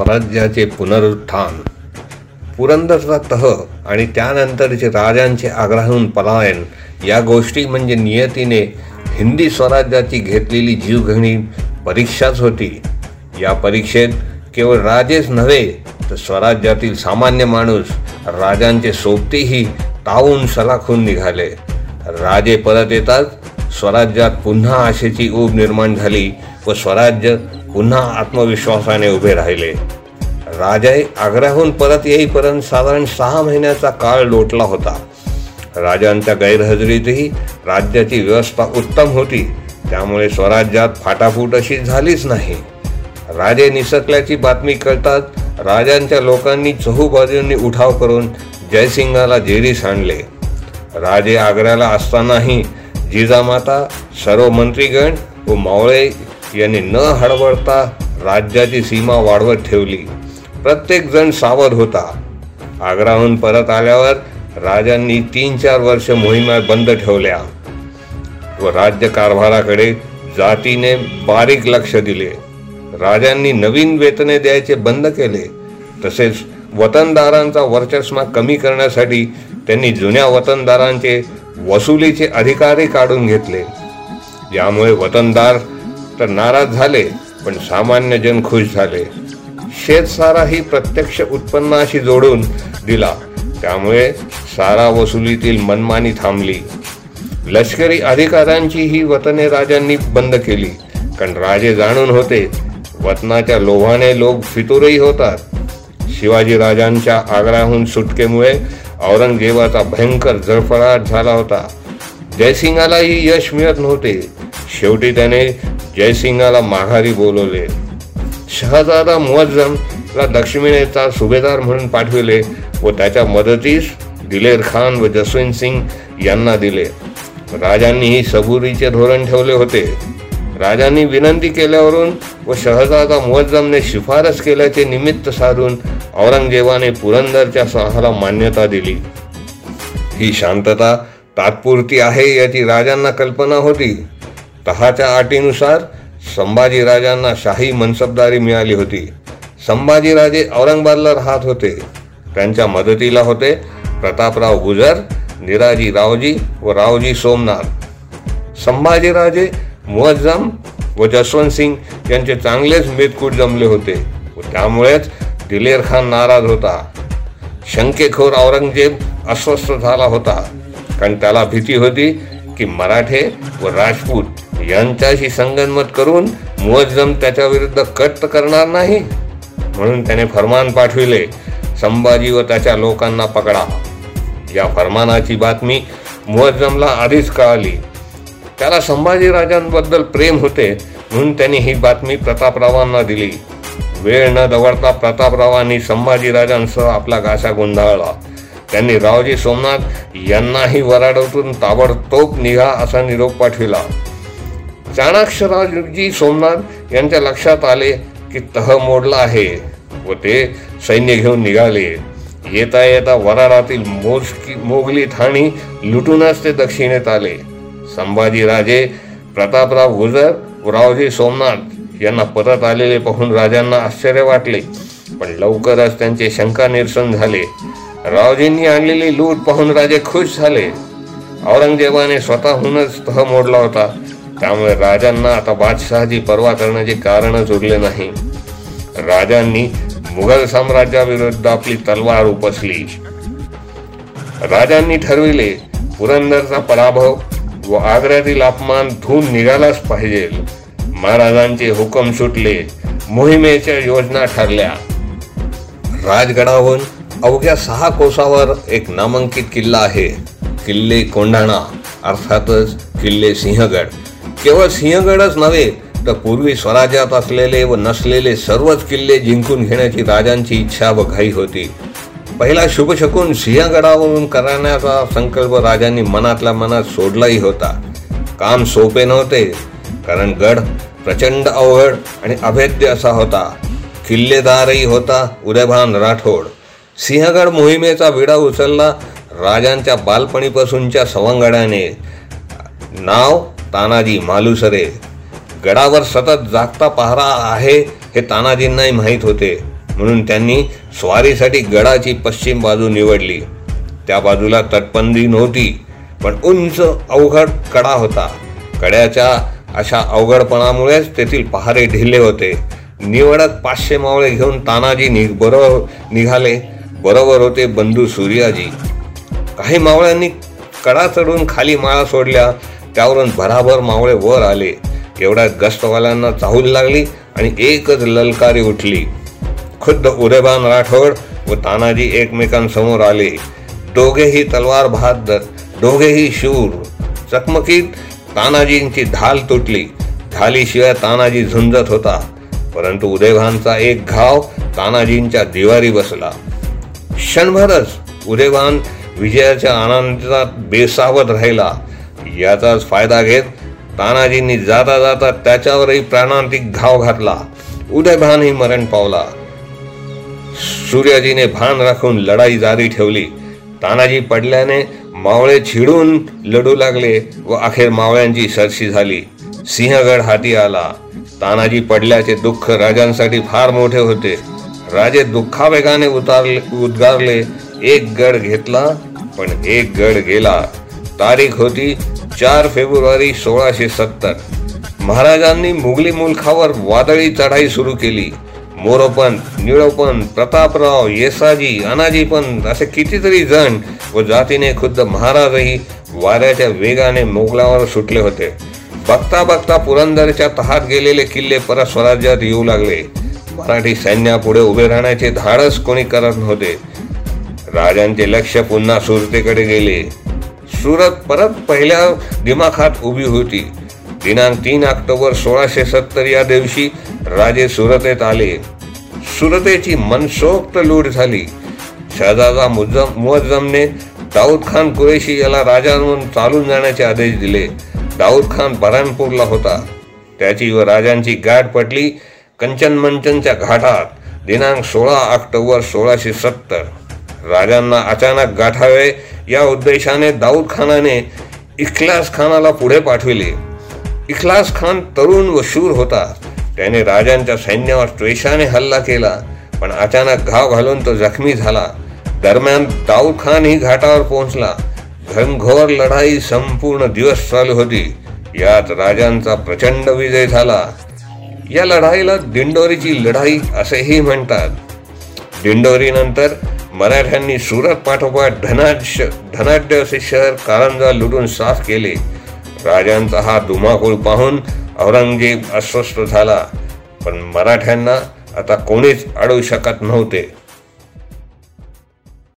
स्वराज्याचे पुनरुत्थान. पुरंदरचा तह आणि त्यानंतरचे राजांचे आग्रहून पलायन. या गोष्टी म्हणजे नियतीने हिंदी स्वराज्याची घेतलेली जीवघणी परीक्षाच होती. या परीक्षेत केवळ राजेच नव्हे तर स्वराज्यातील सामान्य माणूस राजांचे सोबतीही तावून सलाखून निघाले. राजे परत येतात स्वराज्यात पुन्हा आशेची ऊब निर्माण झाली व स्वराज्य पुन्हा आत्मविश्वासाने उभे राहिले. राजाही आग्र्याहून परत येईपर्यंत साधारण सहा महिन्याचा काळ लोटला होता. राजांच्या गैरहजेरीतही राज्याची व्यवस्था उत्तम होती. त्यामुळे स्वराज्यात फाटाफूट अशी झालीच नाही. राजे निसटल्याची बातमी कळतात राजांच्या लोकांनी चहूबाजूंनी उठाव करून जयसिंगाला जेरीस आणले. राजे आग्र्याला असतानाही जिजामाता सर्व मंत्रीगण व मावळे यांनी न हडबडता राज्याची सीमा वाढवत ठेवली. प्रत्येक जण सावध होता. आग्राहून परत आल्यावर राजांनी तीन चार वर्ष मोहिमा बंद ठेवल्या. व राज्य कारभाराकडे जातीने बारीक लक्ष दिले. राजांनी नवीन वेतने द्यायचे बंद केले. तसेच वतनदारांचा वर्चस्मा कमी करण्यासाठी त्यांनी जुन्या वतनदारांचे वसुलीचे अधिकारही काढून घेतले. यामुळे वतनदार तर नाराज झाले पण सामान्य जन खुश झाले. शेतसाराही प्रत्यक्ष उत्पन्नाशी जोडून दिला. त्यामुळे सारा वसुलीतील मनमानी थांबली. लष्करी अधिकाऱ्यांची ही वतने राजांनी बंद केली. कारण राजे जाणून होते वतनाच्या लोभाने लोक फितूरही होतात. शिवाजी राजांच्या आग्राहून सुटकेमुळे औरंगजेबाचा भयंकर जळफळाट झाला होता. जयसिंगालाही यश मिळत नव्हते. शेवटी त्याने जयसिंगाला माघारी बोलवले. शहजादा मुअज्जमला दक्षिणेचा सुभेदार म्हणून पाठविले व त्याच्या मदतीस दिलेर खान व जसवंत सिंग यांना दिले. राजांनीही सबुरीचे धोरण ठेवले होते. राजांनी विनंती केल्यावरून व शहजादा मुअज्जमने शिफारस केल्याचे निमित्त साधून औरंगजेबाने पुरंदरच्या सहाला मान्यता दिली. ही शांतता तात्पुरती आहे याची राजांना कल्पना होती. तहाच्या अटीनुसार संभाजीराजांना शाही मनसबदारी मिळाली होती. संभाजीराजे औरंगाबादला राहत होते. त्यांच्या मदतीला होते प्रतापराव गुजर निराजी रावजी व रावजी सोमनाथ. संभाजीराजे मुअज्जम व जसवंत सिंग यांचे चांगलेच मेदकूट जमले होते व त्यामुळेच दिलेर खान नाराज होता. शंकेखोर औरंगजेब अस्वस्थ झाला होता. कारण त्याला भीती होती की मराठे व राजपूत यांच्याशी संगनमत करून मुअज्जम त्याच्या विरुद्ध कट करणार नाही? म्हणून त्याने फरमान पाठविले संभाजी व त्याच्या लोकांना पकडा. या फरमानाची बातमी मुअज्जमला आधीच कळाली. त्याला संभाजीराजांबद्दल प्रेम होते म्हणून त्यांनी ही बातमी प्रतापरावांना दिली. वेळ न दवडता प्रतापरावांनी संभाजीराजांसह आपला गाशा गोंधळला. त्यांनी रावजी सोमनाथ यांनाही वराडवतून ताबडतोब निघा असा निरोप पाठविला. चाणाक्षरावजी सोमनाथ यांच्या लक्षात आले की तह मोडला आहे व ते सैन्य घेऊन निघाले. येता येता वराडातील मोजकी मोगली ठाणी लुटूनच ते दक्षिणेत आले. संभाजीराजे प्रतापराव गुजर व रावजी सोमनाथ यांना परत आलेले पाहून राजांना आश्चर्य वाटले. पण लवकरच त्यांचे शंका निरसन झाले. रावजींनी आणलेली लूट पाहून राजे खुश झाले. औरंगजेबाने स्वतःहूनच तह मोडला होता. त्यामुळे राजांना आता बादशहाची पर्वा करण्याचे कारणच उरले नाही. राजांनी मुघल साम्राज्याविरुद्ध आपली तलवार उपसली. राजांनी ठरविले पुरंदरचा पराभव व आग्र्यातील अपमान धून निघालाच पाहिजे. महाराजांचे हुकम सुटले मोहिमेच्या योजना ठरल्या. राजगडाहून अवघ्या सहा कोसावर एक नामांकित किल्ला आहे. किल्ले कोंढाणा अर्थातच किल्ले सिंहगड. केवळ सिंहगडच नव्हे तर पूर्वी स्वराज्यात असलेले व नसलेले सर्वच किल्ले जिंकून घेण्याची राजांची इच्छा व घाई होती. पहिला शुभशकून सिंहगडावरून करण्याचा संकल्प राजांनी मनातल्या मनात सोडलाही होता. काम सोपे नव्हते कारण गड प्रचंड अवघड आणि अभेद्य असा होता. किल्लेदारही होता उदयभान राठोड. सिंहगड मोहिमेचा विडा उचलला राजांच्या बालपणीपासूनच्या सवंगड्याने. नाव तानाजी मालुसरे. गडावर सतत जागता पहारा आहे हे तानाजींनाही माहीत होते. म्हणून त्यांनी स्वारीसाठी गडाची पश्चिम बाजू निवडली. त्या बाजूला तटबंदी नव्हती पण उंच अवघड कडा होता. कड्याच्या अशा अवघडपणामुळेच तेथील पहारे ढिले होते. निवडत पाचशे मावळे घेऊन तानाजी निघ बरोबर निघाले. बरोबर होते बंधू सूर्याजी. काही मावळ्यांनी कडा चढून खाली माळा सोडल्या. त्यावरून भराभर मावळे वर आले. एवढ्यात गस्तवाल्यांना चाहूल लागली आणि एकच ललकारी उठली. खुद्द उदयबान राठोड व तानाजी एकमेकांसमोर आले. दोघेही तलवार बहादर दोघेही शूर. चकमकीत तानाजींची ढाल तुटली. ढालीशिवाय तानाजी झुंजत होता. परंतु उदयभानचा एक घाव तानाजींच्या दिवारी बसला. क्षणभरच उदयभान विजयाच्या आनंदात बेसावत राहिला. याचाच फायदा घेत तानाजींनी जाता जाता त्याच्यावरही प्राणांतिक घाव घातला. उदयभानही मरण पावला. सूर्याजीने भान राखून लढाई जारी ठेवली. तानाजी पडल्याने मावळे छिडून लढू लागले व अखेर मावळ्यांची सरशी झाली. सिंहगड हाती आला. तानाजी पडल्याचे दुःख राजांसाठी फार मोठे होते. राजे दुःखावेगाने उतारले उद्गारले एक गड घेतला पण एक गड गेला. तारीख होती चार फेब्रुवारी सोळाशे सत्तर. महाराजांनी मुघली मुलखावर वादळी चढाई सुरू केली. मोरोपंत निळोपंत प्रतापराव येसाजी अनाजीपंत असे कितीतरी जण व जातीने खुद्द महाराजही वाऱ्याच्या वेगाने मोगलावर सुटले होते. बघता बघता पुरंदरच्या तहात गेलेले किल्ले परत स्वराज्यात येऊ लागले. मराठी सैन्यापुढे उभे राहण्याचे धाडस कोणी करत नव्हते. राजांचे लक्ष पुन्हा सुरतेकडे गेले. सुरत परत पहिल्या दिमाखात उभी होती. दिनांक तीन ऑक्टोबर सोळाशे सत्तर या दिवशी राजे सुरतेत आले. सुरतेची मनसोक्त लूट झाली. शहजादा मुअज्जमने दाऊद खान कुरेशी याला राजा म्हणून चालून जाण्याचे आदेश दिले. दाऊद खान बऱ्हाणपूरला होता. त्याची व राजांची गाठ पटली. कंचन मंचनच्या घाटात दिनांक सोळा ऑक्टोबर सोळाशे सत्तर. राजांना अचानक गाठावे या उद्देशाने दाऊद खानाने इखलास खानाला पुढे पाठविले. इखलास खान तरुण व शूर होता. त्याने राजांच्या सैन्यावर त्वेषाने हल्ला केला पण अचानक घाव घालून तो जखमी झाला. दरम्यान दाऊद खान ही घाटावर पोहोचला. घनघोर लढाई संपूर्ण दिवस चालू होती. यात राजांचा प्रचंड विजय झाला. या लढाईला दिंडोरीची लढाई असेही म्हणतात. दिंडोरीनंतर मराठ्यांनी सुरत पाठोपाठ धनाढ्य धनाढ्य असे शहर कारंजा लुटून साफ केले. राजांचा हा धुमाकूळ पाहून औरंगजेब अस्वस्थ झाला. पण मराठ्यांना आता कोणीच अडवू शकत नव्हते.